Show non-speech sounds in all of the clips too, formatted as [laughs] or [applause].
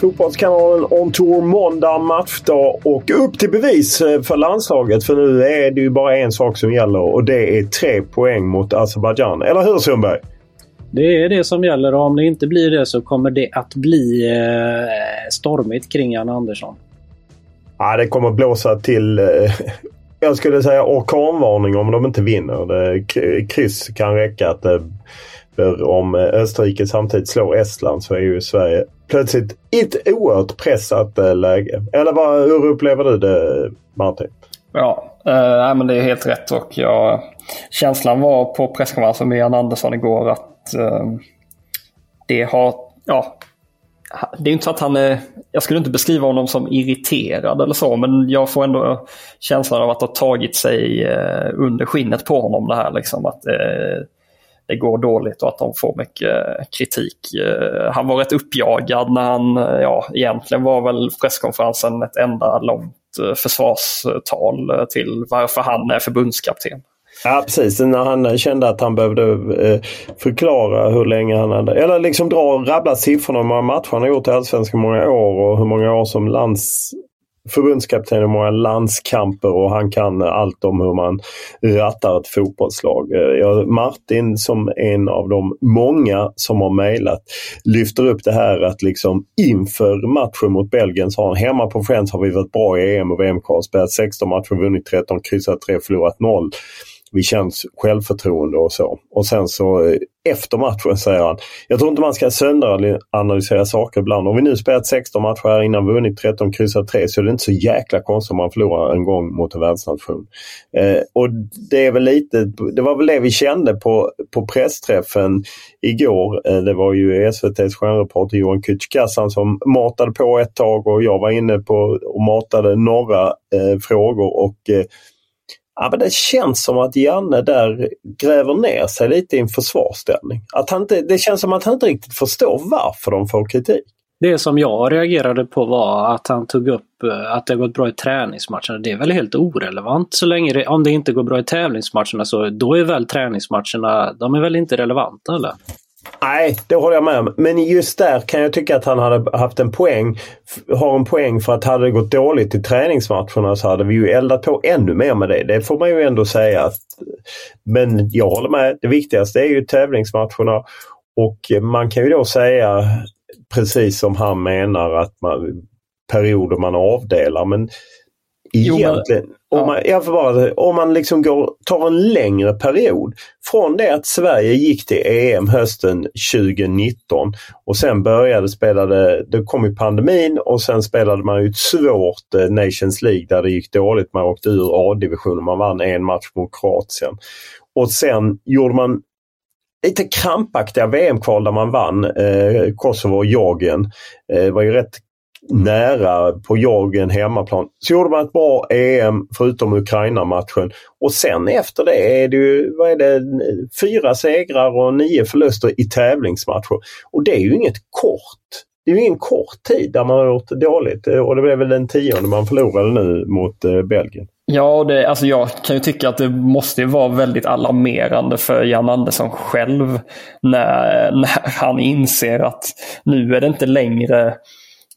Fotbollskanalen On Tour måndag matchdag och upp till bevis eh, för landslaget. För nu är det ju bara en sak som gäller och det är tre poäng mot Azerbajdzjan. Eller hur Sundberg? Det är det som gäller och om det inte blir det så kommer det att bli eh, stormigt kring Jan Andersson. Ja, det kommer blåsa till, eh, [laughs] jag skulle säga orkanvarning om de inte vinner. Det, kryss kan räcka. Att, eh, om Österrike samtidigt slår Estland så är ju Sverige plötsligt i ett oerhört pressat eh, läge. Eller vad, hur upplever du det Martin? Ja, eh, men det är helt rätt och jag, känslan var på presskonferensen med Jan Andersson igår att eh, det har, ja, det är inte så att han är, jag skulle inte beskriva honom som irriterad eller så, men jag får ändå känslan av att det har tagit sig eh, under skinnet på honom det här liksom. Att, det går dåligt och att de får mycket eh, kritik. Eh, han var rätt uppjagad när han, eh, ja egentligen var väl presskonferensen ett enda långt försvarstal till varför han är förbundskapten. Ja precis, när han kände att han behövde förklara hur länge han hade, eller liksom dra och rabbla siffrorna hur många matcher han har gjort i Allsvenskan många år och hur många år som lands förbundskapten i många landskamper och han kan allt om hur man rattar ett fotbollslag. Eh, Martin som en av de många som har mejlat lyfter upp det här att liksom inför matchen mot Belgien så har han hemma på Friends har vi varit bra i EM och VM-kval, spelat 16 matcher, vunnit 13, kryssat 3, förlorat 0 vi känns självförtroende och så. Och sen så eh, efter matchen säger han, jag tror inte man ska sönderanalysera saker ibland. Om vi nu spelat 16 matcher här innan, vunnit 13, kryssat 3 så är det inte så jäkla konstigt om man förlorar en gång mot en världsnation. Eh, och det är väl lite, det var väl det vi kände på, på pressträffen igår. Eh, det var ju SVTs stjärnreporter Johan Kücükaslan som matade på ett tag och jag var inne på och matade några eh, frågor och eh, Ja, men det känns som att Janne där gräver ner sig lite i en försvarsställning. Att han inte, det känns som att han inte riktigt förstår varför de får kritik. Det som jag reagerade på var att han tog upp eh, att det har gått bra i träningsmatcherna. Det är väl helt orelevant så länge det, om det inte går bra i tävlingsmatcherna så då är väl träningsmatcherna, de är väl inte relevanta eller? Nej, det håller jag med om. Men just där kan jag tycka att han hade haft en poäng. Har en poäng för att hade det gått dåligt i träningsmatcherna så hade vi ju eldat på ännu mer med det. Det får man ju ändå säga. men jag håller med. Det viktigaste är ju tävlingsmatcherna. Och man kan ju då säga, precis som han menar, att man, perioder man avdelar. Men Egentligen. Jo, men, om, man, ja. bara, om man liksom går, tar en längre period. Från det att Sverige gick till EM hösten 2019 och sen började spela det, det kom ju pandemin och sen spelade man ju ett svårt eh, Nations League där det gick dåligt. Man åkte ur A-divisionen, man vann en match mot Kroatien. Och sen gjorde man lite krampaktiga VM-kval där man vann. Eh, Kosovo och Georgien. Eh, var ju rätt Mm. nära på Georgien hemmaplan. Så gjorde man ett bra EM förutom Ukraina-matchen. Och sen efter det är det ju, vad är det, fyra segrar och nio förluster i tävlingsmatcher. Och det är ju inget kort. Det är ju ingen kort tid där man har gjort dåligt. Och det blev väl den tionde man förlorade nu mot eh, Belgien. Ja, det, alltså jag kan ju tycka att det måste vara väldigt alarmerande för Jan Andersson själv när, när han inser att nu är det inte längre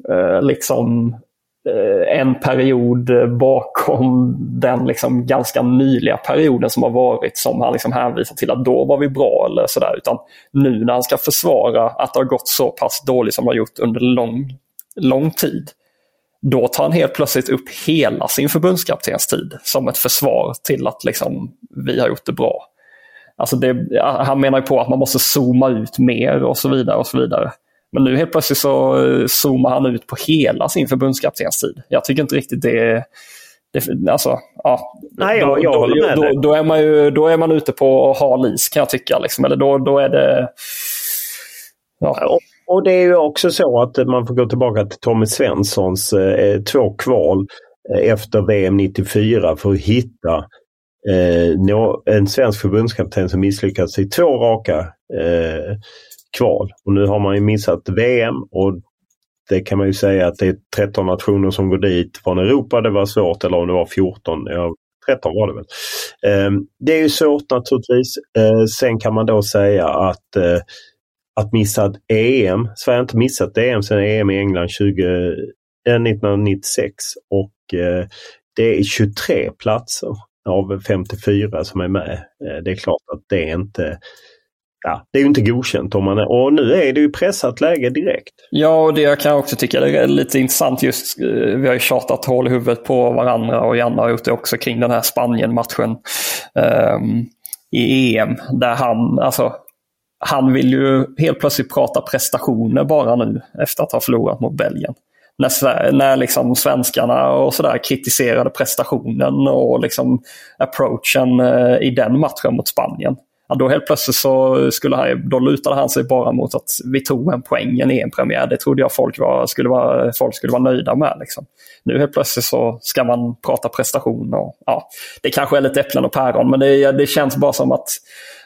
Eh, liksom eh, en period bakom den liksom ganska nyliga perioden som har varit som han liksom hänvisar till att då var vi bra eller sådär. Utan nu när han ska försvara att det har gått så pass dåligt som det har gjort under lång, lång tid då tar han helt plötsligt upp hela sin förbundskaptenstid som ett försvar till att liksom, vi har gjort det bra. Alltså det, han menar ju på att man måste zooma ut mer och så vidare. och så vidare. Men nu helt plötsligt så eh, zoomar han ut på hela sin förbundskaptenstid. Jag tycker inte riktigt det det, alltså, ja. Nej, jag, jag då, då, då, då, är man ju, då är man ute på hal is kan jag tycka. Liksom. Eller då, då är det... Ja. Och det är ju också så att man får gå tillbaka till Tommy Svenssons eh, två kval eh, efter VM 94 för att hitta eh, en svensk förbundskapten som misslyckats i två raka eh, kval. Och nu har man ju missat VM och det kan man ju säga att det är 13 nationer som går dit från Europa. Det var svårt, eller om det var 14. Ja, 13 var det väl. Ehm, det är ju svårt naturligtvis. Ehm, sen kan man då säga att eh, att missa ett EM. Sverige har inte missat EM sedan EM i England 20, eh, 1996 och eh, det är 23 platser av 54 som är med. Eh, det är klart att det är inte Ja, det är ju inte godkänt om man är, och nu är det ju pressat läge direkt. Ja, och det jag kan också tycka är lite intressant just, eh, vi har ju tjatat hål i huvudet på varandra och Janne har gjort det också kring den här Spanien-matchen um, i EM. Där han, alltså han vill ju helt plötsligt prata prestationer bara nu efter att ha förlorat mot Belgien. När, när liksom svenskarna och sådär kritiserade prestationen och liksom approachen eh, i den matchen mot Spanien. Ja, då helt plötsligt så skulle han, då lutade han sig bara mot att vi tog en poäng i en EM-premiär. Det trodde jag folk, var, skulle, vara, folk skulle vara nöjda med. Liksom. Nu helt plötsligt så ska man prata prestation. Och, ja, det kanske är lite äpplen och päron men det, det känns bara som att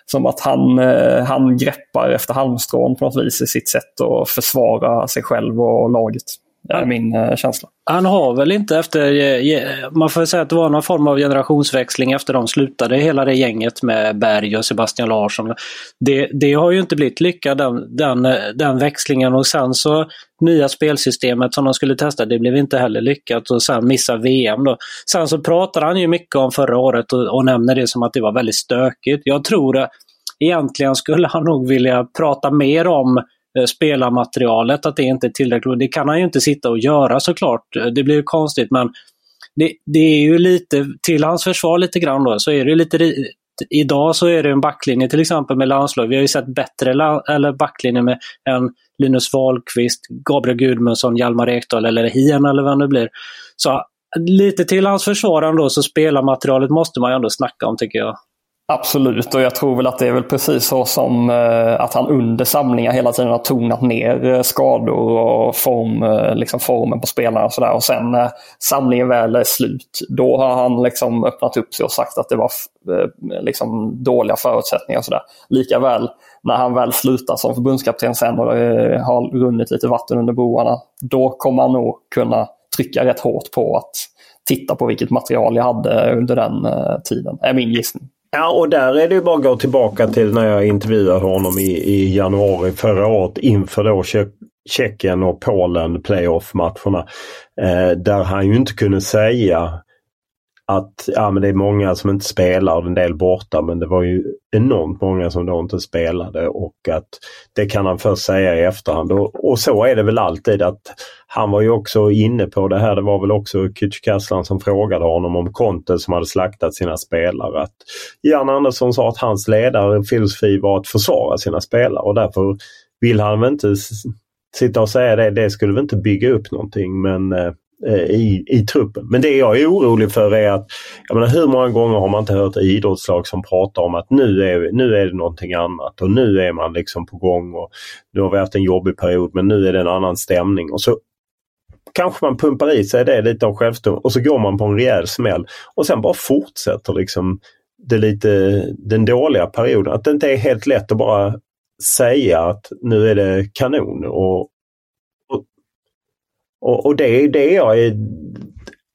som att han, eh, han greppar efter halmstrån på något vis i sitt sätt att försvara sig själv och laget. Är min eh, känsla. Han har väl inte efter, man får säga att det var någon form av generationsväxling efter de slutade, hela det gänget med Berg och Sebastian Larsson. Det, det har ju inte blivit lyckat den, den, den växlingen och sen så nya spelsystemet som de skulle testa, det blev inte heller lyckat och sen missa VM då. Sen så pratar han ju mycket om förra året och, och nämner det som att det var väldigt stökigt. Jag tror att egentligen skulle han nog vilja prata mer om Eh, Eh, spelarmaterialet, att det inte är tillräckligt. Det kan han ju inte sitta och göra såklart. Eh, det blir konstigt men det, det, är ju lite, till hans försvar lite grann då, så är det lite Idag så är det en backlinje till exempel med landslag. Vi har ju sett bättre eller backlinje med en Linus Wahlqvist, Gabriel Gudmundsson, Hjalmar Ekdal eller Hien eller vem det blir. Så lite till hans försvar ändå så spelarmaterialet måste man ju ändå snacka om tycker jag. Absolut, och jag tror väl att det är väl precis så som eh, att han under samlingar hela tiden har tonat ner eh, skador och form, eh, liksom formen på spelarna. Och, så där. och sen när samlingen väl är slut, då har han liksom öppnat upp sig och sagt att det var eh, liksom dåliga förutsättningar. Och så där. Likaväl när han väl slutar som förbundskapten sen och det har runnit lite vatten under broarna, då kommer han nog kunna trycka rätt hårt på att titta på vilket material jag hade under den tiden, är min gissning. Ja, och där är det ju bara att gå tillbaka till när jag intervjuade honom i, i januari förra året inför då Tjeckien och Polen playoff-matcherna. Eh, där han ju inte kunde säga att ja, men det är många som inte spelar och en del borta men det var ju enormt många som då inte spelade och att det kan han först säga i efterhand. Och, och så är det väl alltid att han var ju också inne på det här. Det var väl också Kücükaslan som frågade honom om Conte som hade slaktat sina spelare. Att Jan Andersson sa att hans ledarfilosofi var att försvara sina spelare och därför vill han väl inte sitta och säga det. Det skulle väl inte bygga upp någonting men eh, Eh, i, i truppen. Men det jag är orolig för är att, jag menar hur många gånger har man inte hört idrottslag som pratar om att nu är, nu är det någonting annat och nu är man liksom på gång och nu har vi haft en jobbig period men nu är det en annan stämning. Och så kanske man pumpar i sig det lite av självförtroende och så går man på en rejäl smäll och sen bara fortsätter liksom det lite, den dåliga perioden. Att det inte är helt lätt att bara säga att nu är det kanon. Och, och, och det är det jag är,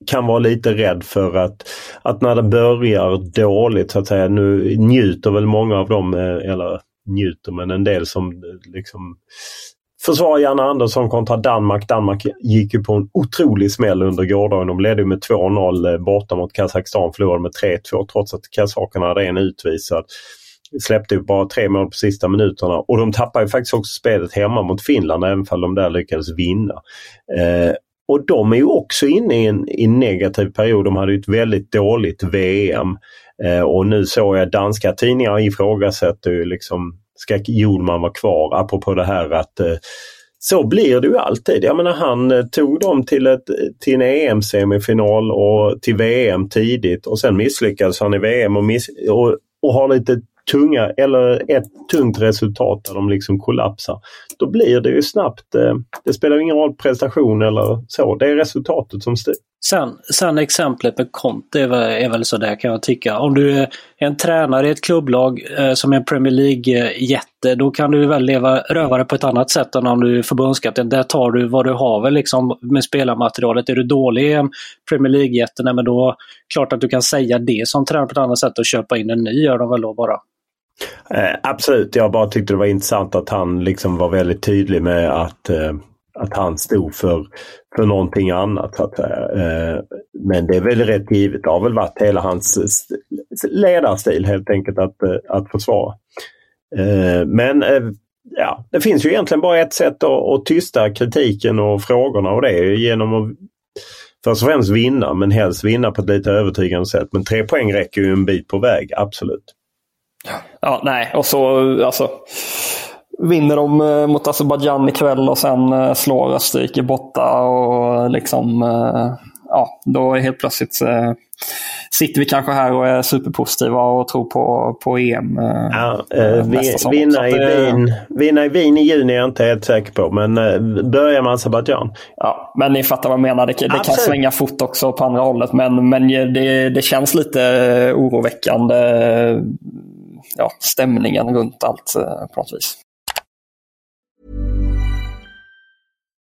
kan vara lite rädd för att, att när det börjar dåligt så att säga, nu njuter väl många av dem, eh, eller njuter men en del som eh, liksom försvarar Janne Andersson kontra Danmark. Danmark gick ju på en otrolig smäll under gårdagen. De ledde med 2-0 eh, borta mot Kazakstan, förlorade med 3-2 trots att kazakerna hade en utvisad. Släppte ju bara tre mål på sista minuterna och de tappade faktiskt också spelet hemma mot Finland även om de där lyckades vinna. Eh, och de är ju också inne i en, i en negativ period. De hade ett väldigt dåligt VM. Eh, och nu såg jag danska tidningar ifrågasätter ju liksom ska Jonman vara kvar? Apropå det här att eh, så blir det ju alltid. Jag menar han eh, tog dem till, ett, till en EM-semifinal och till VM tidigt och sen misslyckades han i VM och, miss, och, och har lite tunga eller ett tungt resultat där de liksom kollapsar. Då blir det ju snabbt, eh, det spelar ingen roll prestation eller så, det är resultatet som styr. Sen, sen exemplet med Conte är väl, är väl sådär kan jag tycka. Om du är en tränare i ett klubblag eh, som är en Premier League-jätte, då kan du väl leva rövare på ett annat sätt än om du är förbundskapten. Där tar du vad du har väl liksom med spelarmaterialet. Är du dålig i en Premier League-jätte, men då klart att du kan säga det som tränare på ett annat sätt och köpa in en ny gör de väl då bara. Eh, absolut, jag bara tyckte det var intressant att han liksom var väldigt tydlig med att, eh, att han stod för, för någonting annat. Så att säga. Eh, men det är väl rätt givet, det har väl varit hela hans ledarstil helt enkelt att, eh, att försvara. Eh, men eh, ja, det finns ju egentligen bara ett sätt att, att tysta kritiken och frågorna och det är genom att först och främst vinna men helst vinna på ett lite övertygande sätt. Men tre poäng räcker ju en bit på väg, absolut. Ja, nej, och så alltså vinner de eh, mot Azerbajdzjan ikväll och sen eh, slår Österrike borta och liksom eh, ja, då är helt plötsligt sitter vi kanske här och är superpositiva och tror på, på EM. Ja, eh, vinna, i Wien, vinna i Wien i juni är jag inte helt säker på, men börja med Azerbajdzjan. Ja, men ni fattar vad jag menar. Det, det kan svänga fort också på andra hållet, men, men det, det känns lite oroväckande ja, stämningen runt allt eh, på något vis.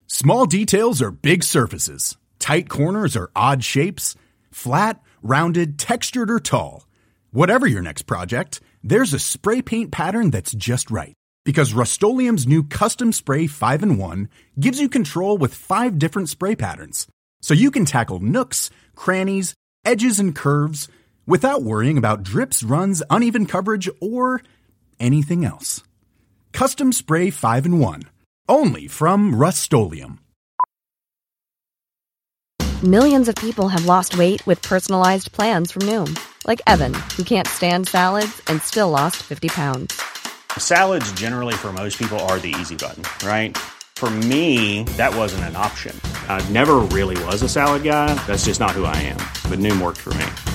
Small details are big surfaces. Tight corners are odd shapes. Flat, rounded, textured or tall. Whatever your next project, there's a spray paint pattern that's just right. Because Rust new Custom Spray 5 in 1 gives you control with five different spray patterns. So you can tackle nooks, crannies, edges, and curves – without worrying about drips, runs, uneven coverage, or anything else. Custom Spray 5 and 1. Only from Rust Millions of people have lost weight with personalized plans from Noom, like Evan, who can't stand salads and still lost 50 pounds. Salads, generally, for most people, are the easy button, right? For me, that wasn't an option. I never really was a salad guy. That's just not who I am. But Noom worked for me.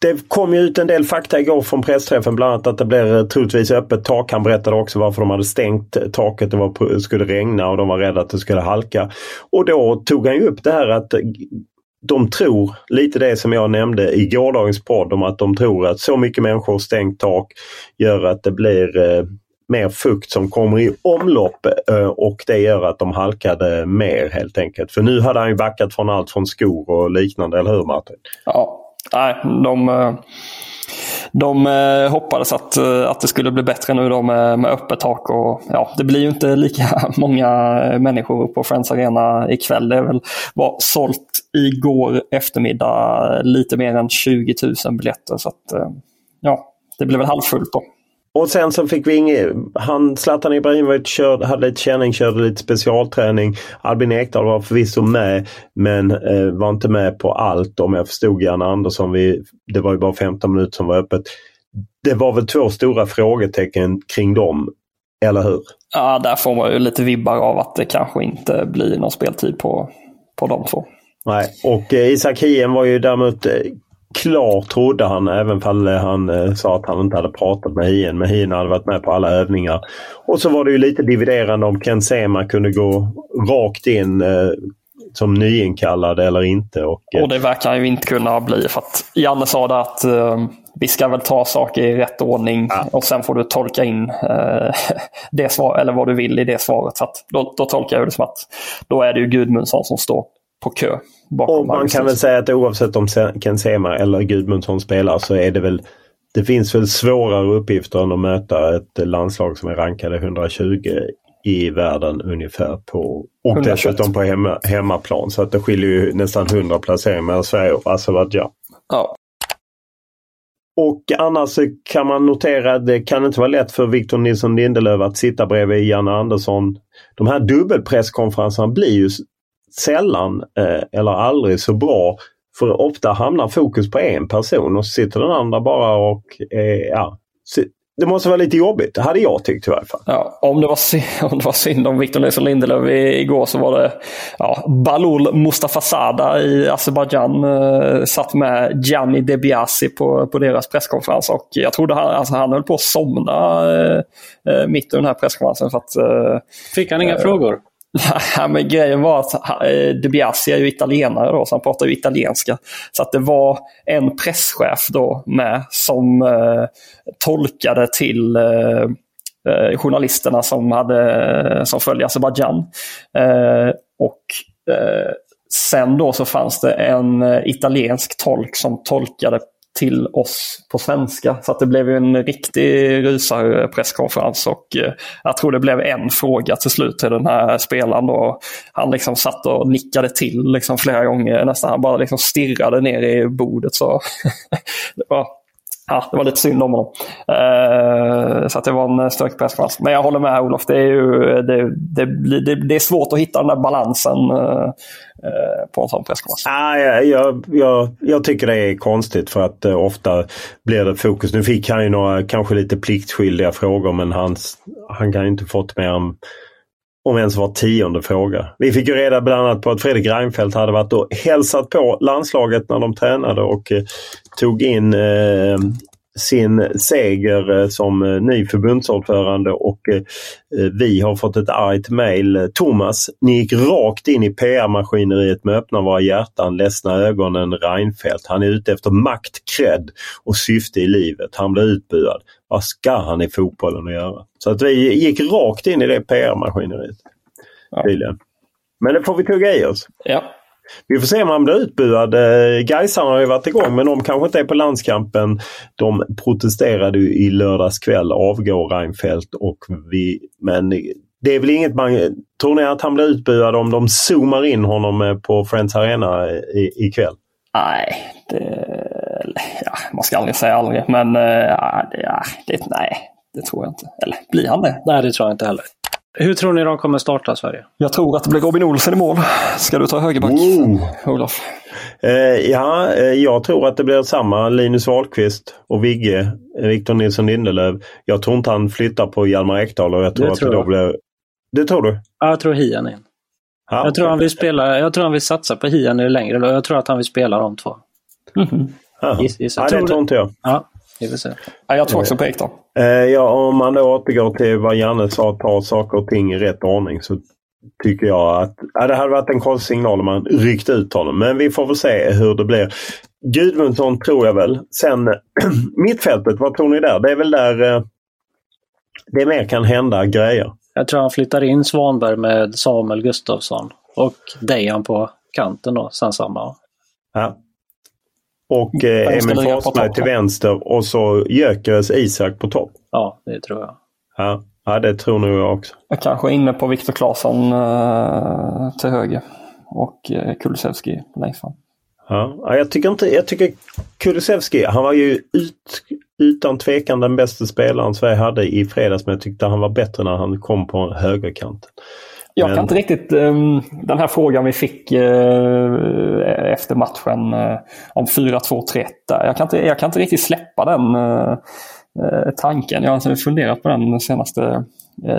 Det kom ju ut en del fakta igår från pressträffen, bland annat att det blir eh, troligtvis öppet tak. Han berättade också varför de hade stängt eh, taket. Det var, skulle regna och de var rädda att det skulle halka. Och då tog han ju upp det här att eh, de tror, lite det som jag nämnde i gårdagens podd, om att de tror att så mycket människor stängt tak gör att det blir eh, mer fukt som kommer i omlopp eh, och det gör att de halkade mer helt enkelt. För nu hade han ju backat från allt från skor och liknande, eller hur Martin? Ja, nej, de, eh, de eh, hoppades att, eh, att det skulle bli bättre nu då med, med öppet tak. Och, ja, det blir ju inte lika [laughs] många människor på Friends Arena ikväll. Det väl, var sålt igår eftermiddag lite mer än 20 000 biljetter. Så att, ja, det blev väl halvfullt då. Och sen så fick vi inget, han Zlatan Ibrahimovic körde, hade lite känning, körde lite specialträning. Albin Ekdal var förvisso med men eh, var inte med på allt om jag förstod Jan Andersson. Vi, det var ju bara 15 minuter som var öppet. Det var väl två stora frågetecken kring dem, eller hur? Ja, där får man ju lite vibbar av att det kanske inte blir någon speltid på, på de två. Nej, och eh, Isak Hien var ju däremot eh, klar trodde han, även fall han eh, sa att han inte hade pratat med Hien. Men Hien hade varit med på alla övningar. Och så var det ju lite dividerande om Ken Sema kunde gå rakt in eh, som nyinkallad eller inte. Och, eh, och det verkar ju inte kunna bli för att Janne sa det att eh, vi ska väl ta saker i rätt ordning ja. och sen får du tolka in eh, [laughs] det svar, eller vad du vill i det svaret. Så då, då tolkar jag det som att då är det ju Gudmundsson som står på kö. Och man kan väl säga att oavsett om Ken Sema eller Gudmundsson spelar så är det väl det finns väl svårare uppgifter än att möta ett landslag som är rankade 120 i världen ungefär på och 121. dessutom på hemma, hemmaplan. Så att det skiljer ju nästan 100 placeringar mellan Sverige och Azerbajdzjan. Ja. Och annars kan man notera att det kan inte vara lätt för Victor Nilsson Lindelöf att sitta bredvid Janne Andersson. De här dubbelpresskonferenserna blir ju sällan eh, eller aldrig så bra. För ofta hamnar fokus på en person och så sitter den andra bara och eh, ja, det måste vara lite jobbigt. Det hade jag tyckt i varje fall. Ja, om, det var synd, [laughs] om det var synd om Victor Nilsson Lindelöf igår så var det ja, Balul Mustafazada i Azerbajdzjan eh, satt med Gianni Debiasi på, på deras presskonferens. Och jag trodde han, alltså han höll på att somna eh, eh mitt i den här presskonferensen. För att, eh, Fick han inga eh, frågor? [laughs] Ja, men grejen var att eh, De Biasi är ju italienare då, så han pratar ju italienska. Så att det var en presschef då med som eh, tolkade till eh, eh journalisterna som, hade, eh, som följde Azerbajdzjan. Eh, och eh, sen då så fanns det en italiensk tolk som tolkade till oss på svenska. Så att det blev en riktig rysarpresskonferens och eh, jag tror det blev en fråga till slut till den här spelaren. Då. Han liksom satt och nickade till liksom flera gånger nästan. Han bara liksom stirrade ner i bordet. Så [laughs] det var ja, det var lite synd om honom. Uh, så att det var en eh, stökig presskonferens. Men jag håller med Olof. Det är, ju, det, det, det, det är svårt att hitta den där balansen uh, Eh, på en sån presskonferens. Ah, ja, jag, jag, jag tycker det är konstigt för att eh, ofta blir det fokus. Nu fick han ju några kanske lite pliktskyldiga frågor men hans, han kan ju inte fått mer än om ens var tionde fråga. Vi fick ju reda bland annat på att Fredrik Reinfeldt hade varit och hälsat på landslaget när de tränade och eh, tog in eh, sin seger eh, som eh, ny förbundsordförande och eh, vi har fått ett argt mejl. Thomas, ni gick rakt in i PR-maskineriet med öppna våra hjärtan, ledsna ögonen Reinfeldt. Han är ute efter makt, cred och syfte i livet. Han blir utbuad. Vad ska han i fotbollen att göra? Så att vi gick rakt in i det PR-maskineriet. Ja. Men det får vi tugga i oss. Ja. Vi får se om han blir utbuad. Eh, Gaisarna har ju varit igång men de kanske inte är på landskampen. De protesterade i lördags kväll, avgår Reinfeldt och vi... Men det är väl inget man... Tror ni att han blir utbuad om de zoomar in honom eh, på Friends Arena ikväll? Nej, det, ja, man ska aldrig säga aldrig. Men eh, ja, det, ja, det, nej, det tror jag inte. Eller blir han det? Nej, det tror jag inte heller. Hur tror ni de kommer starta Sverige? Jag tror att det blir Robin Olsen i mål. Ska du ta högerback, oh. Olof? Eh, ja, eh, jag tror att det blir samma Linus Wahlqvist och Vigge, eh, Victor Nilsson Lindelöf. Jag tror inte han flyttar på Hjalmar Ekdal och jag tror det att tror det då blir... Det tror du? Ja, jag tror Hian in. Ja, jag, tror han vill spela, jag tror han vill satsa på Hian längre. Jag tror att han vill spela de två. Mm -hmm. Giss, giss. Nej, det tror inte jag. Ja, vi får se. Ja, jag tror också på Ekdal. Eh, ja, om man då återgår till vad Janne sa, ta saker och ting i rätt ordning, så tycker jag att ja, det hade varit en konstig signal om man ryckt ut honom. Men vi får väl se hur det blir. Gudmundsson tror jag väl. Sen [clears throat] mittfältet, vad tror ni där? Det är väl där eh, det mer kan hända grejer. Jag tror han flyttar in Svanberg med Samuel Gustafsson och Dejan på kanten då, sen samma. Ja. Och eh, Emil Forsberg till vänster och så Gyökeres Isak på topp. Ja, det tror jag. Ja, ja det tror nog jag också. Jag kanske är inne på Viktor Claesson eh, till höger och eh, Kulusevski längst fram. Ja, jag tycker inte, jag tycker Kulusevski, han var ju ut, utan tvekan den bästa spelaren Sverige hade i fredags men jag tyckte han var bättre när han kom på högerkanten. Jag kan inte riktigt, um, den här frågan vi fick uh, efter matchen uh, om 4-2-3-1. Jag, kan inte, jag kan inte riktigt släppa den uh, tanken. Jag har funderat på den senaste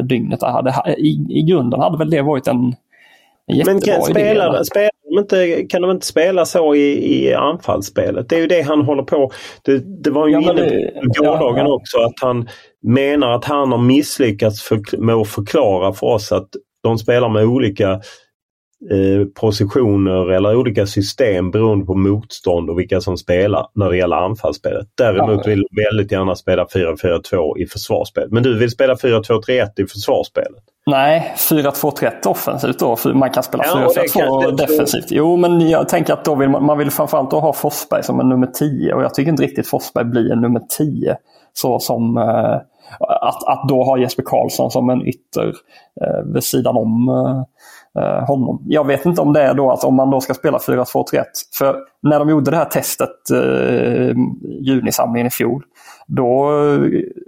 dygnet. Hade, i, I grunden hade väl det varit en jättebra Men kan, idé. Spelar, spelar de inte, kan de inte spela så i, i anfallsspelet? Det är ju det han håller på. Det, det var ju ja, inne på gårdagen ja, också att han menar att han har misslyckats för, med att förklara för oss att de spelar med olika eh, positioner eller olika system beroende på motstånd och vilka som spelar när det gäller anfallsspelet. Däremot vill du väldigt gärna spela 4-4-2 i försvarsspelet. Men du vill spela 4-2-3-1 i försvarsspelet? Nej, 4-2-3-1 offensivt då. Man kan spela 4-4-2 ja, defensivt. Jo, men jag tänker att då vill man, man vill framförallt då ha Forsberg som en nummer 10 och jag tycker inte riktigt Forsberg blir en nummer 10. Så som eh, att, att då ha Jesper Karlsson som en ytter eh, vid sidan om eh, eh, honom. Jag vet inte om det är då att om man då ska spela 4-2-3-1. För när de gjorde det här testet eh, junisamlingen i fjol. Då eh,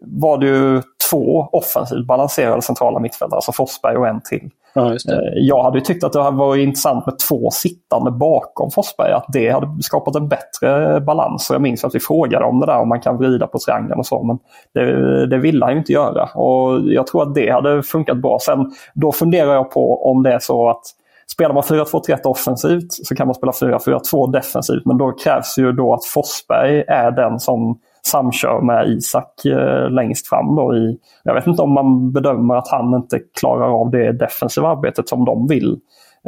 var det ju två offensivt balanserade centrala mittfältare, alltså Forsberg och en till. Ja, jag hade tyckt att det hade varit intressant med två sittande bakom Forsberg. Att det hade skapat en bättre balans. Och jag minns att vi frågade om det där, om man kan vrida på triangeln och så. Men det, det ville han ju inte göra. Och jag tror att det hade funkat bra. Sen då funderar jag på om det är så att Spelar man 4-2-3-1 offensivt så kan man spela 4-4-2 defensivt. Men då krävs ju då att Forsberg är den som samkör med Isak eh, längst fram. Då i, jag vet inte om man bedömer att han inte klarar av det defensiva arbetet som de vill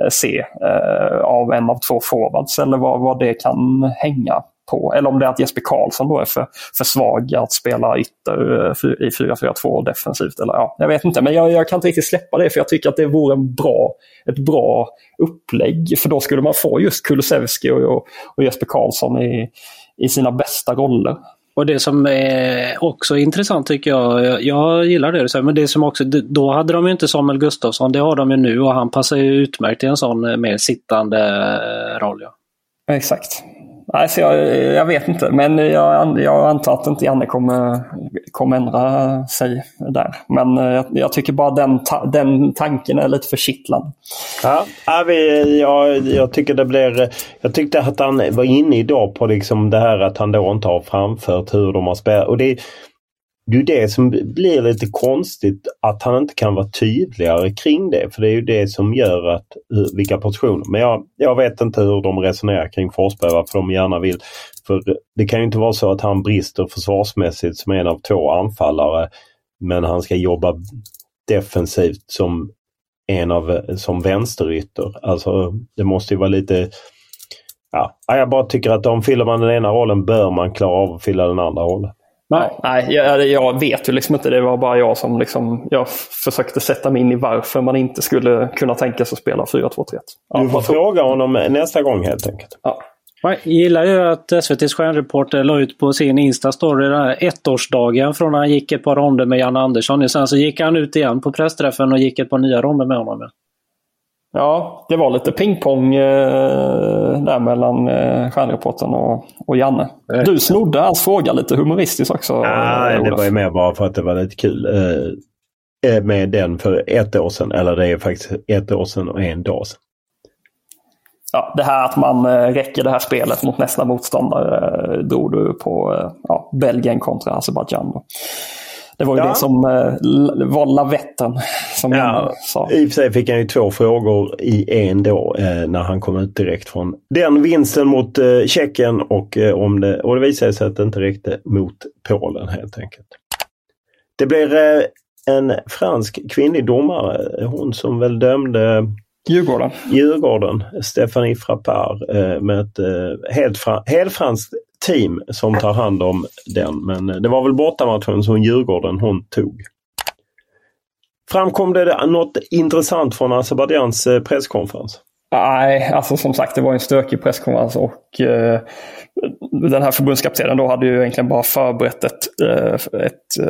eh, se eh, av en av två forwards eller vad, vad det kan hänga på. Eller om det är att Jesper Karlsson då är för, för svag att spela ytter i 4-4-2 defensivt. Eller, ja, jag vet inte, men jag, jag, kan inte riktigt släppa det för jag tycker att det vore en bra, ett bra upplägg. För då skulle man få just Kulusevski och, och, och Jesper Karlsson i, i sina bästa roller. Och det som är också intressant tycker jag, jag gillar det du säger, men det som också, då hade de ju inte Samuel Gustafsson, det har de ju nu och han passar ju utmärkt i en sån eh, mer sittande eh, roll. Ja. Exakt. Alltså jag, jag vet inte, men jag, jag antar att inte Janne kommer, kommer ändra sig där. Men eh, jag, jag tycker bara den, ta, den tanken är lite för kittlande. Ja, jag, jag tycker det blir... Jag tyckte att han var inne idag på liksom det här att han då inte har framfört hur de har spelat. Och det, det är ju det som blir lite konstigt att han inte kan vara tydligare kring det. För det är ju det som gör att eh, vilka positioner. Men jag, jag vet inte hur de resonerar kring Forsberg, varför de gärna vill. För eh, det kan ju inte vara så att han brister försvarsmässigt som en av två anfallare. Men han ska jobba defensivt som en av eh, som vänsterytter. Alltså det måste ju vara lite Ja, jag bara tycker att om fyller man den ena rollen bör man klara av att fylla den andra rollen. Nej, nej jag, jag, vet ju liksom inte. Det var bara jag som liksom, jag försökte sätta mig in i varför man inte skulle kunna tänka sig att spela 4-2-3-1. Ja, du får fråga honom nästa gång helt enkelt. Ja. Jag gillar ju att SVTs stjärnreporter la ut på sin Insta-story den här ettårsdagen från när han gick ett par ronder med Jan Andersson. Sen så gick han ut igen på pressträffen och gick ett par nya ronder med honom. Ja, det var lite pingpong eh, där mellan eh, stjärnreportern och, och Janne. Du snodde hans fråga lite humoristiskt också. Nej, det var ju mer bara för att det var lite kul eh, eh, med den för ett år sedan. Eller det är faktiskt ett år sedan och en dag sedan. Ja, det här att man eh, räcker det här spelet mot nästa motståndare eh, drog du på eh, ja, Belgien kontra Azerbajdzjan. Det var ju ja. det som eh, var lavetten. Som ja. sa. I och för sig fick han ju två frågor i en då eh, när han kom ut direkt från den vinsten mot eh, Tjeckien och, eh, om det, och det visade sig att det inte räckte mot Polen helt enkelt. Det blir eh, en fransk kvinnlig domare, hon som väl dömde Djurgården. Djurgården, Stephanie Frappard eh, med ett eh, helt, fra, helt franskt team som tar hand om den. Men eh, det var väl bortamatchen som Djurgården hon tog. Framkom det något intressant från Azerbajdzjans eh, presskonferens? Nej, alltså som sagt det var en stökig presskonferens och eh, den här förbundskaptenen då hade ju egentligen bara förberett ett, eh, ett, ett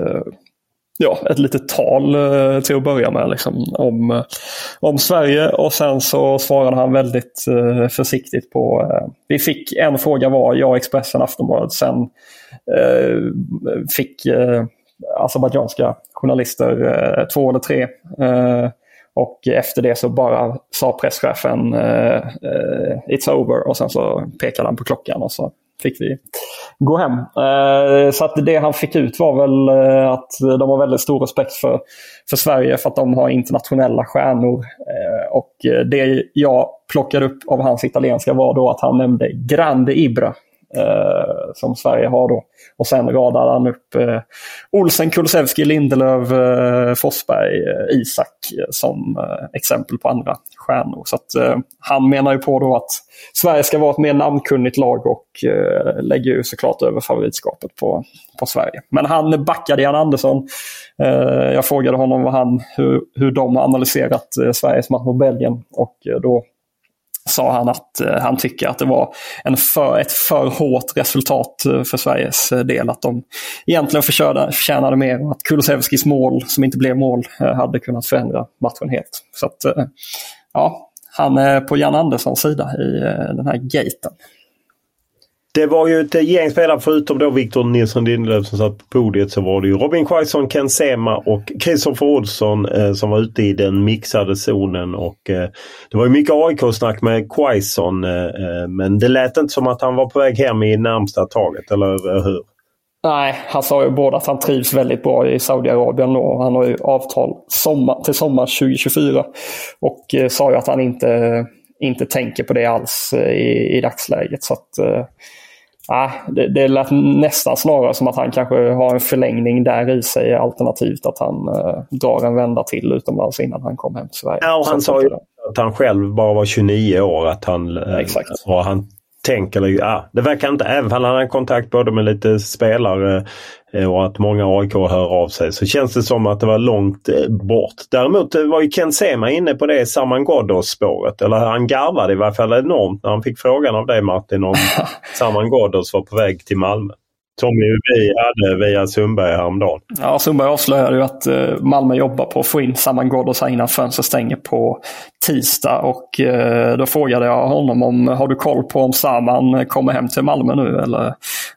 ja, ett litet tal eh, till att börja med liksom, om, eh, om Sverige och sen så svarade han väldigt eh, försiktigt på... Eh, vi fick en fråga var, jag, Expressen, Aftonbladet. Sen eh, fick azerbajdzjanska journalister två eller tre. och efter det så bara sa presschefen It's over och sen så pekade han på klockan och så fick vi gå hem. Eh, så att det han fick ut var väl eh, att de har väldigt stor respekt för, för Sverige för att de har internationella stjärnor. Eh, och det jag plockade upp av hans italienska var då att han nämnde Grande Ibra. som Sverige har då. Och sen radade han upp eh, Olsen, Kulusevski, Lindelöf, eh, Forsberg, eh, Isak eh, som eh, exempel på andra stjärnor. Så att, eh, han menar ju på då att Sverige ska vara ett mer namnkunnigt lag och eh, lägger ju såklart över favoritskapet på, på Sverige. Men han backade Jan Andersson. Eh, jag frågade honom vad han, hur, hur de har analyserat eh, Sveriges match mot Belgien och eh, då sa han att eh, han tycker att det var en för, ett för hårt resultat eh, för Sveriges eh, del. Att de egentligen förtjänade mer och att Kulusevskis mål, som inte blev mål, hade kunnat förändra matchen helt. Så att, ja, han är på Jan Anderssons sida i den här gaten. Det var ju ett gäng spelare förutom då Victor Nilsson Lindelöf som satt på podiet så var det ju Robin Quaison, Ken Sema och Kristoffer Olsson eh, som var ute i den mixade zonen. Och, eh, det var ju mycket AIK-snack med Quaison eh, eh, men det lät inte som att han var på väg hem i närmsta taget, eller hur? Nej, han sa ju både att han trivs väldigt bra i Saudiarabien och han har ju avtal sommar, till sommar 2024. Och eh, sa ju att han inte, inte tänker på det alls eh, i, i dagsläget. Så att, eh, Ah, det, det lät nästan snarare som att han kanske har en förlängning där i sig alternativt att han uh, drar en vända till utomlands innan han kom hem till Sverige. Ja, och han sa ju att han själv bara var 29 år. Att han, ja, exakt. Och han tänker, ja, det verkar inte, även om han har kontakt både med lite spelare Eh, och att många AIK hör av sig så känns det som att det var långt eh, bort. Däremot eh, var ju Ken Sema inne på det Saman Ghoddos spåret. Eller han garvade i varje fall enormt när han fick frågan av dig Martin om [laughs] Saman Ghoddos var på väg till Malmö. Tommy, vi hade via Sundberg häromdagen. Ja, Sundberg avslöjade ju att eh, Malmö jobbar på att få in Saman Ghoddos här innan fönstret stänger på tisdag. Och eh, då frågade jag honom om, har du koll på om Saman kommer hem till Malmö nu eller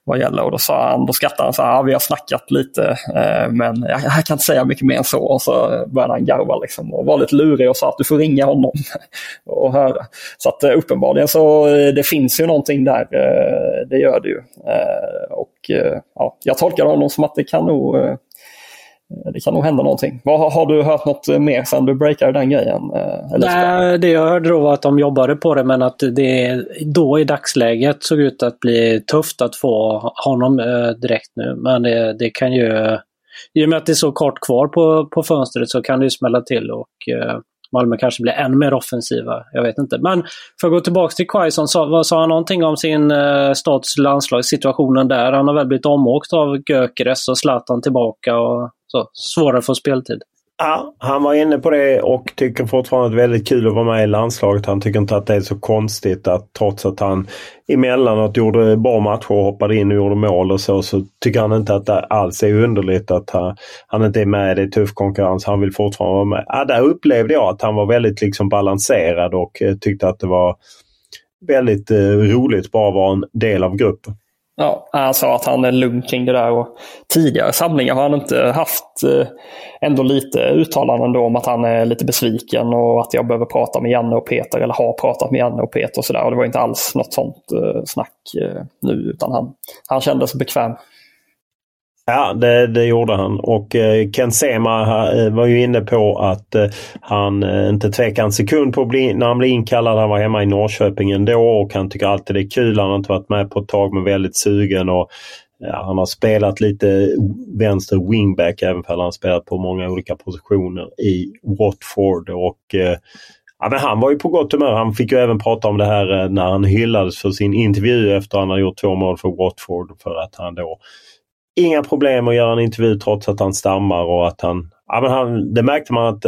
vad gäller? Och då sa han, då skrattade han så här, ah, vi har snackat lite eh, men jag, jag, kan inte säga mycket mer än så. Och så började han garva liksom och var lite lurig och sa att du får ringa honom [laughs] och höra. Så att eh, uppenbarligen så eh, det finns ju någonting där, eh, det gör det ju. och Eh, ja, jag tolkar honom som att det kan nog, eh, det kan nog hända någonting. Har, har du hört något mer sen du breakade den grejen? Eh, Nej, det jag hörde då var att de jobbade på det men att det då i dagsläget såg ut att bli tufft att få honom direkt nu. Men det, det kan ju, i och med att det är så kort kvar på, på fönstret så kan det ju smälla till och Malmö kanske blir ännu mer offensiva. Jag vet inte. Men för att gå tillbaka till Quaison, sa, sa han någonting om sin eh, stats landslagssituationen där? Han har väl blivit omåkt av Gökeres och Zlatan tillbaka och så. Svårare att få speltid. Ja, han var inne på det och tycker fortfarande att det är väldigt kul att vara med i landslaget. Han tycker inte att det är så konstigt att trots att han emellanåt gjorde bra matcher och hoppade in och gjorde mål och så, så tycker han inte att det alls är underligt att han, han inte är med i tuff konkurrens. Han vill fortfarande vara med. Ja, där upplevde jag att han var väldigt liksom balanserad och eh, tyckte att det var väldigt eh, roligt bara att vara en del av gruppen. Ja, han sa att han är lugn kring det där. Och tidigare samlingar har han inte haft eh, ändå lite uttalanden då om att han är lite besviken och att jag behöver prata med Janne och Peter eller har pratat med Janne och Peter och sådär. Och det var inte alls något sånt eh, snack eh, nu utan han, han kände sig bekväm. Ja, det, det gjorde han och eh, Ken Sema eh, var ju inne på att eh, han eh, inte tvekar en sekund på att bli, när han blev inkallad. Han var hemma i Norrköping ändå och han tycker alltid det är kul. Han har inte varit med på ett tag men väldigt sugen. Och, ja, han har spelat lite vänster wingback även om han har spelat på många olika positioner i Watford. Och, eh, Ja, men han var ju på gott humör. Han fick ju även prata om det här eh, när han hyllades för sin intervju efter att han hade gjort två mål för Watford för att han då inga problem att göra en intervju trots att han stammar och att han... Ja, men han det märkte man att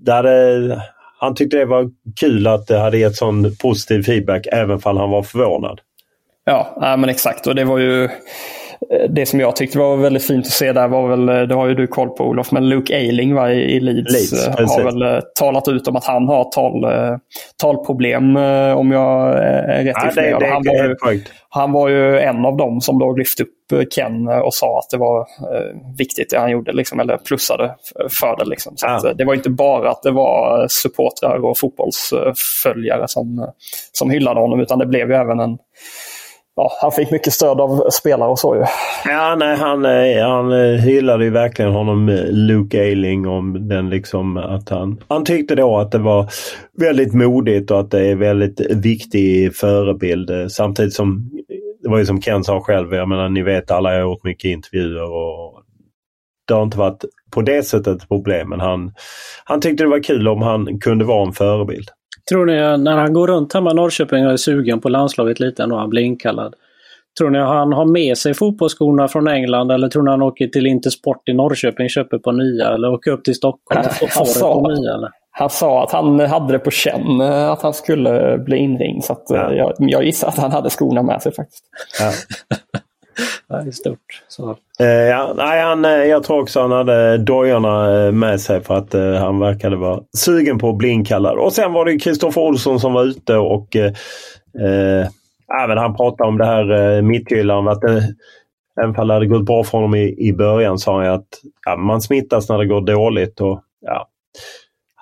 det hade, han tyckte det var kul att det hade gett sån positiv feedback även om han var förvånad. Ja, men exakt. Och det var ju Eh, det som jag tyckte var väldigt fint att se där var väl, eh, det har ju du koll på Olof, men Luke Ailing va, i Leeds, Leeds eh, har väl talat ut om att han har tal, talproblem om jag är rätt ja, informerad. Det, det, han, var ju, han var ju en av dem som då lyfte upp Ken och sa att det var viktigt det han gjorde, liksom, eller plussade för det. Liksom. Så ja. det var inte bara att det var supportrar och fotbollsföljare som, som hyllade honom utan det blev ju även en ja, han fick mycket stöd av spelare och så ju. Ja, nej, han, eh, han eh, hyllade ju verkligen honom, eh, Luke Ayling, om den liksom att han... Han tyckte då att det var väldigt modigt och att det är väldigt viktig förebild samtidigt som det var ju som Ken sa själv, jag menar ni vet alla jag har gjort mycket intervjuer och det har inte varit på det sättet ett problem men han, han tyckte det var kul om han kunde vara en förebild. Tror ni när han går runt hemma i Norrköping och är sugen på landslaget lite och han blir inkallad. Tror ni han har med sig fotbollsskorna från England eller tror ni han åker till Intersport i Norrköping, köper på nya eller åker upp till Stockholm och får det på nya? Eller? Han sa att han hade det på känn eh, att han skulle bli inringd. Så att, eh, ja. jag, jag gissar att han hade skorna med sig faktiskt. [laughs] Ja. det är stort. Så. Eh, ja, nej, han, eh, jag tror också han hade dojorna eh, med sig för att eh, han verkade vara sugen på att bli inkallad. Och sen var det Kristoffer Olsson som var ute och eh, även han pratade om det här eh, mitthyllan. Att det, även om det hade gått bra för honom i, i början sa han att ja, man smittas när det går dåligt. Och, ja,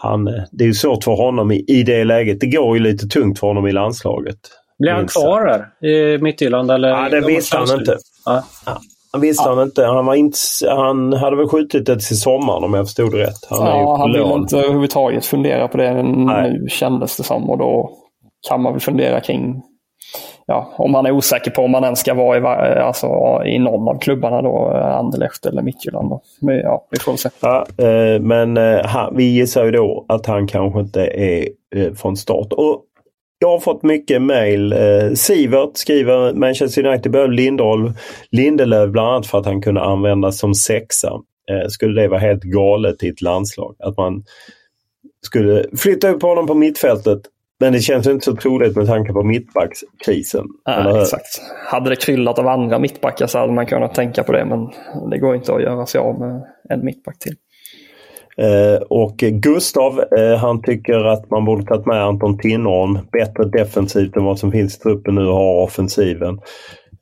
han, det är svårt för honom i, i det läget. Det går ju lite tungt för honom i landslaget. Blir han kvar där i Midtjylland? Eller ja, det visste han inte. Ja. Ja. Han visste ja. han inte. Han, var inte. han hade väl skjutit det till sommaren om jag förstod det rätt. Han ja, han ville inte överhuvudtaget fundera på det Nej. nu kändes det som. Och då kan man väl fundera kring ja, om han är osäker på om han ens ska vara i, alltså, i någon av klubbarna då, Anderlecht eller Midtjylland. Men, ja, vi får se. Ja, eh, men eh, vi gissar ju då att han kanske inte är eh, från start. Och jag har fått mycket mejl. Eh, Sivert skriver Manchester United behöver Lindelöf, Lindelöf bland annat för att han kunde användas som sexa. Eh, skulle det vara helt galet i ett landslag? Att man skulle flytta upp honom på mittfältet. Men det känns inte så troligt med tanke på mittbackskrisen. Nej, exakt. Hade det kryllat av andra mittbackar så hade man kunnat tänka på det men det går inte att göra sig av med en mittback till. Eh, och Gustav eh, han tycker att man borde tagit med Anton Tinnerholm bättre defensivt än vad som finns i truppen nu och har offensiven.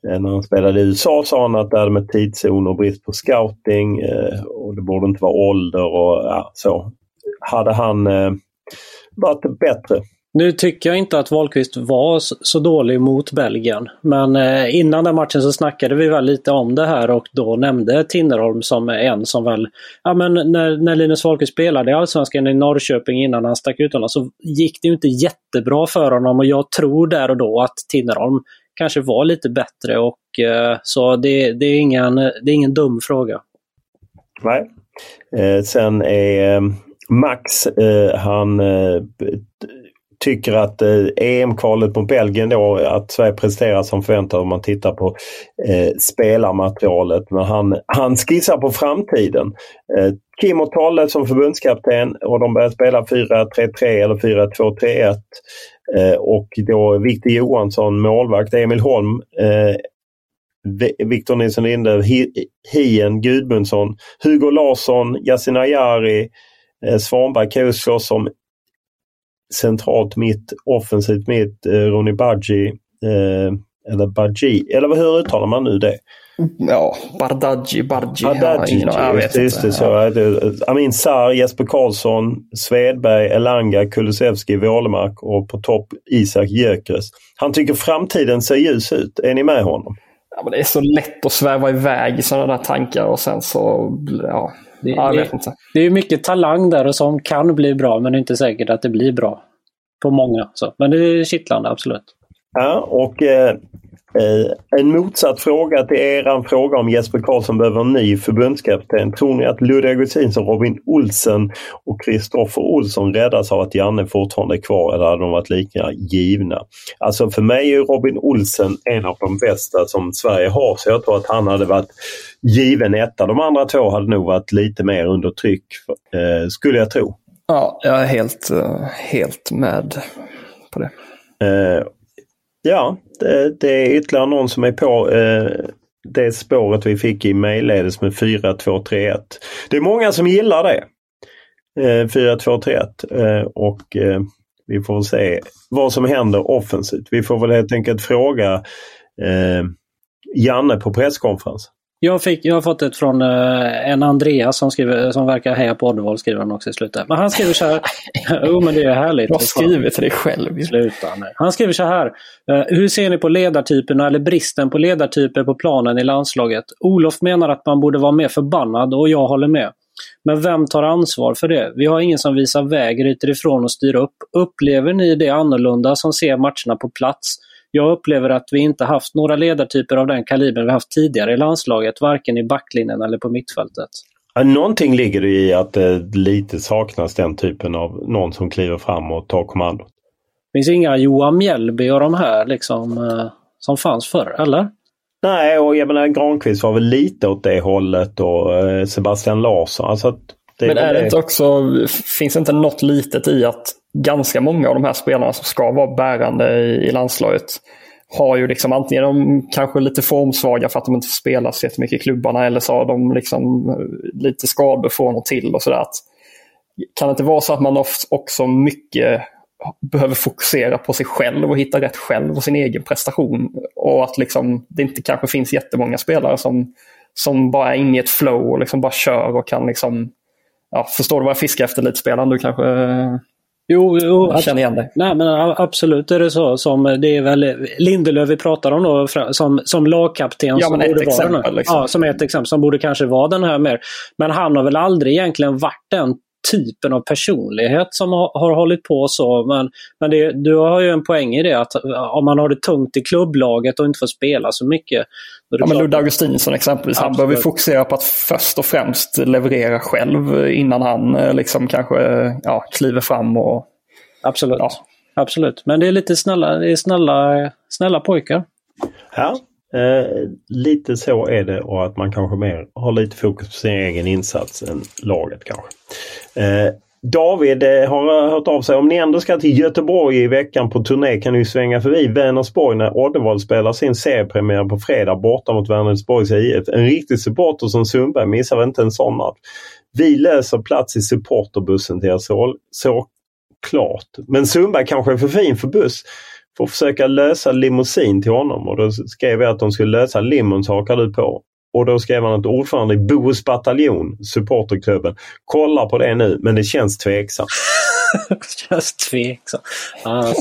Eh, när han spelade i USA sa han att det hade med tidszon och brist på scouting och det borde inte vara ålder och ja, så. Hade han varit bättre nu tycker jag inte att Wahlqvist var så dålig mot Belgien. Men eh, innan den matchen så snackade vi väl lite om det här och då nämnde Tinnerholm som en som väl... Ja men när, när Linus Wahlqvist spelade i Allsvenskan i Norrköping innan han stack utomlands så gick det inte jättebra för honom och jag tror där och då att Tinnerholm kanske var lite bättre och eh, så det, det, är ingen, det är ingen dum fråga. Nej. Eh, sen är eh, Max, eh, han eh, tycker att eh, EM-kvalet mot Belgien då, att Sverige presterar som förväntat om man tittar på eh, spelarmaterialet. Men han, han skissar på framtiden. Eh, Kim och Tolle som förbundskapten och de börjar spela 4-3-3 eller 4-2-3-1. Eh, och då Victor Johansson målvakt, Emil Holm eh, Victor Nilsson Linde, Hien Gudmundsson, Hugo Larsson, Yasin Ayari, eh, Svanberg, Koslos som centralt mitt, offensivt mitt, eh, Ronny Badji, eh, eller Badji, eller hur uttalar man nu det? Ja, Bardaggi, Badji. Bardaggi, ja, jag just, just det. Så, ja. Amin Sar, Jesper Karlsson, Svedberg, Elanga, Kulusevski, Wålemark och på topp Isak Gyökeres. Han tycker framtiden ser ljus ut. Är ni med honom? Ja, men det är så lätt att sväva iväg i sådana där tankar och sen så, ja, det, ja, inte. det är mycket talang där och som kan bli bra men det är inte säkert att det blir bra. På många. Så. Men det är kittlande, absolut. Ja, och eh, Eh, en motsatt fråga till eran fråga om Jesper Karlsson behöver en ny förbundskapten. Tror ni att Ludde Augustinsson, Robin Olsen och Kristoffer Olsson räddas av att Janne fortfarande är kvar eller hade de varit lika givna? Alltså för mig är Robin Olsen en av de bästa som Sverige har så jag tror att han hade varit given etta. De andra två hade nog varit lite mer under tryck, eh, skulle jag tro. Ja, jag är helt, eh, helt med på det. Eh, Ja, det, det, är ytterligare någon som är på eh, det spåret vi fick i mejlledes med 4-2-3-1. Det är många som gillar det. Eh, 4-2-3-1 eh, och vi får se vad som händer offensivt. Vi får väl helt enkelt fråga Janne på presskonferens. Jag, fick, jag har fått ett från uh, en Andreas som, skriver, som verkar heja på Oddevall, skriver han också i slutet. Men han skriver så här. [laughs] jo men det är härligt. Du har skrivit till dig själv. Sluta nu. Han skriver så här. Uh, hur ser ni på ledartyperna eller bristen på ledartyper på planen i landslaget? Olof menar att man borde vara mer förbannad och jag håller med. Men vem tar ansvar för det? Vi har ingen som visar väg, ryter ifrån och styr upp. Upplever ni det annorlunda som ser matcherna på plats? Jag upplever att vi inte haft några ledartyper av den kalibern vi haft tidigare i landslaget, varken i backlinjen eller på mittfältet. Någonting ligger det i att det lite saknas den typen av någon som kliver fram och tar kommando. Det finns inga Johan Mjällby och de här liksom eh, som fanns förr, eller? Nej, och jag menar Granqvist var väl lite åt det hållet och eh, Sebastian Larsson. Alltså det Men är det inte också, finns det inte något litet i att ganska många av de här spelarna som ska vara bärande i, i landslaget har ju liksom antingen de kanske lite formsvaga för att de inte får spela så jättemycket i klubbarna eller så har de liksom eh, lite skador från och till och sådär. Kan det inte vara så att man också mycket behöver fokusera på sig själv och hitta rätt själv och sin egen prestation. Och att liksom, det inte kanske finns jättemånga spelare som, som bara är inne i ett flow och liksom bara kör och kan liksom... Ja, förstår du vad jag fiskar efter lite spelaren? Du kanske Jo, jo jag känner igen det. Nej, men absolut är det så. Som, det är väl Lindelöf vi pratar om då, som, som lagkapten. Ja, men ett exempel. Liksom. Ja, som ett exempel som borde kanske vara den här mer. Men han har väl aldrig egentligen varit den typen av personlighet som har, har hållit på så. Men, men det, du har ju en poäng i det att om man har det tungt i klubblaget och inte får spela så mycket. Ja, men Ludde Augustinsson exempelvis, Absolut. han behöver fokusera på att först och främst leverera själv innan han eh, liksom kanske ja, kliver fram och... Absolut. Ja. Absolut, men det är lite snälla, det är snälla, snälla pojkar. Ja, Eh, lite så är det och att man kanske mer har lite fokus på sin egen insats än laget kanske. Eh, David eh, har eh, hört av sig. Om ni ändå ska till Göteborg i veckan på turné kan ni svänga förbi Vänersborg när Oddevall spelar sin seriepremiär på fredag borta mot Vänersborgs IF. En riktig supporter som Sundberg missar inte en sån match. Vi löser plats i supporterbussen till er så, så klart. Men Sundberg kanske är för fin för buss får försöka lösa limousin till honom och då skrev jag att de skulle lösa limon så hakar du på. Och då skrev han att ordförande i Bohus bataljon, supporterklubben, kollar på det nu men det känns tveksamt. [laughs] känns tveksamt. Ah,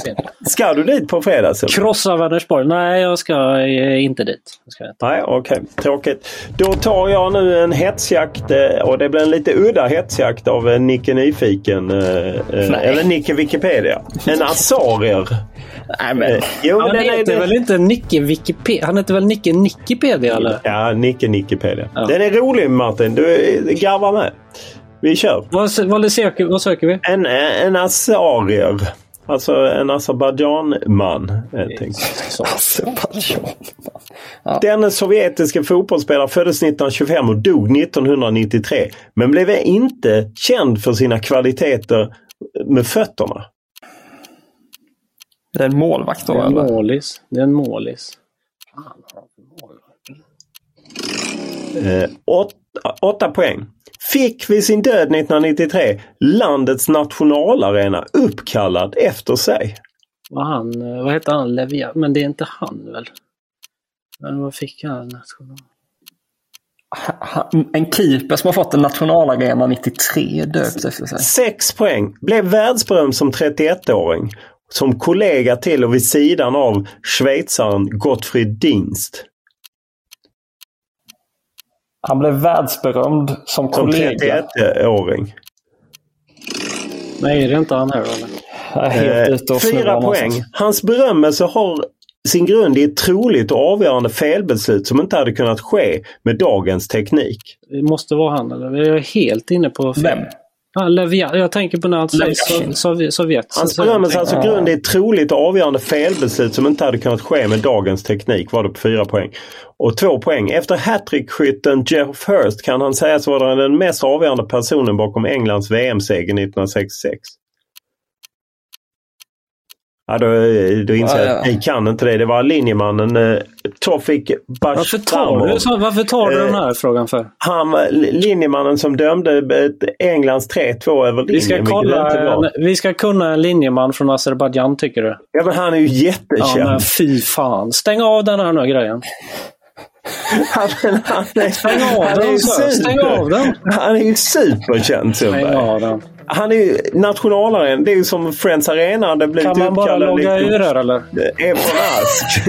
ska du dit på fredag? Krossa Vänersborg? Nej, jag ska eh, inte dit. Ska inte. Nej, okej. Okay. Tråkigt. Då tar jag nu en hetsjakt eh, och det blir en lite udda hetsjakt av eh, Nicke Nyfiken. Eller Nicke Wikipedia. En Asarier. Nej, men, jo, han heter det... väl inte Nicke Wikipedia? Han heter väl Nicke Nickipedia eller? Ja, Nicke Nickipedia. Ja. Den är rolig Martin. Du garvar med. Vi kör. Vad, vad, söker, vad söker vi? En, en asarier. Alltså en Azerbajdzjan-man. Azerbajdzjan. Ja. Denne sovjetiska fotbollsspelare föddes 1925 och dog 1993. Men blev inte känd för sina kvaliteter med fötterna. Det är en målvakt då? Det är en målis. Det är en målis. Eh, åtta, åtta poäng. Fick vid sin död 1993 landets nationalarena uppkallad efter sig. Vad han, vad heter han? Levia? Men det är inte han väl? Men vad fick han? National... En keeper som har fått en nationalarena 93 döpt efter sig. Sex poäng. Blev världsberömd som 31-åring som kollega till och vid sidan av schweizaren Gottfried Dienst. Han blev världsberömd som, kollega. Som 31-åring. Nej, är det inte han här eller? Eh, fyra poäng. Hans berömmelse har sin grund i ett troligt och avgörande felbeslut som inte hade kunnat ske med dagens teknik. Det måste vara han eller? Jag är helt inne på fel. Vem? Ja, Leviat. Jag tänker på när han säger Leviathan. Sov- Sovjet. Sovjet. Hans berömmelse alltså grund i ett troligt och avgörande felbeslut som inte hade kunnat ske med dagens teknik var det på fyra poäng. Och två poäng. Efter hattrickskytten Jeff Hurst kan han sägas vara den mest avgörande personen bakom Englands VM-seger 1966. Ja, då, då inser jag Ja, ja. att ni kan inte det. Det var linjemannen eh, Tofik Varför tar, du, Bashramov. så, varför tar du Eh, den här frågan för? Han var linjemannen som dömde ett Englands 3-2 över linjen. Vi ska, kolla, vi ska kunna en linjeman från Azerbajdzjan tycker du? Ja, men han är ju Ja jättekänd. men fy fan. Stäng av den här nu grejen. [laughs] Han, han är, Stäng av han är den. Stäng av den. Han är ju superkänd Stäng Sundberg. Han är ju nationalaren. Det är ju som Friends Arena. Det blivit Kan man bara logga lite- ur här eller? Ebon Ask.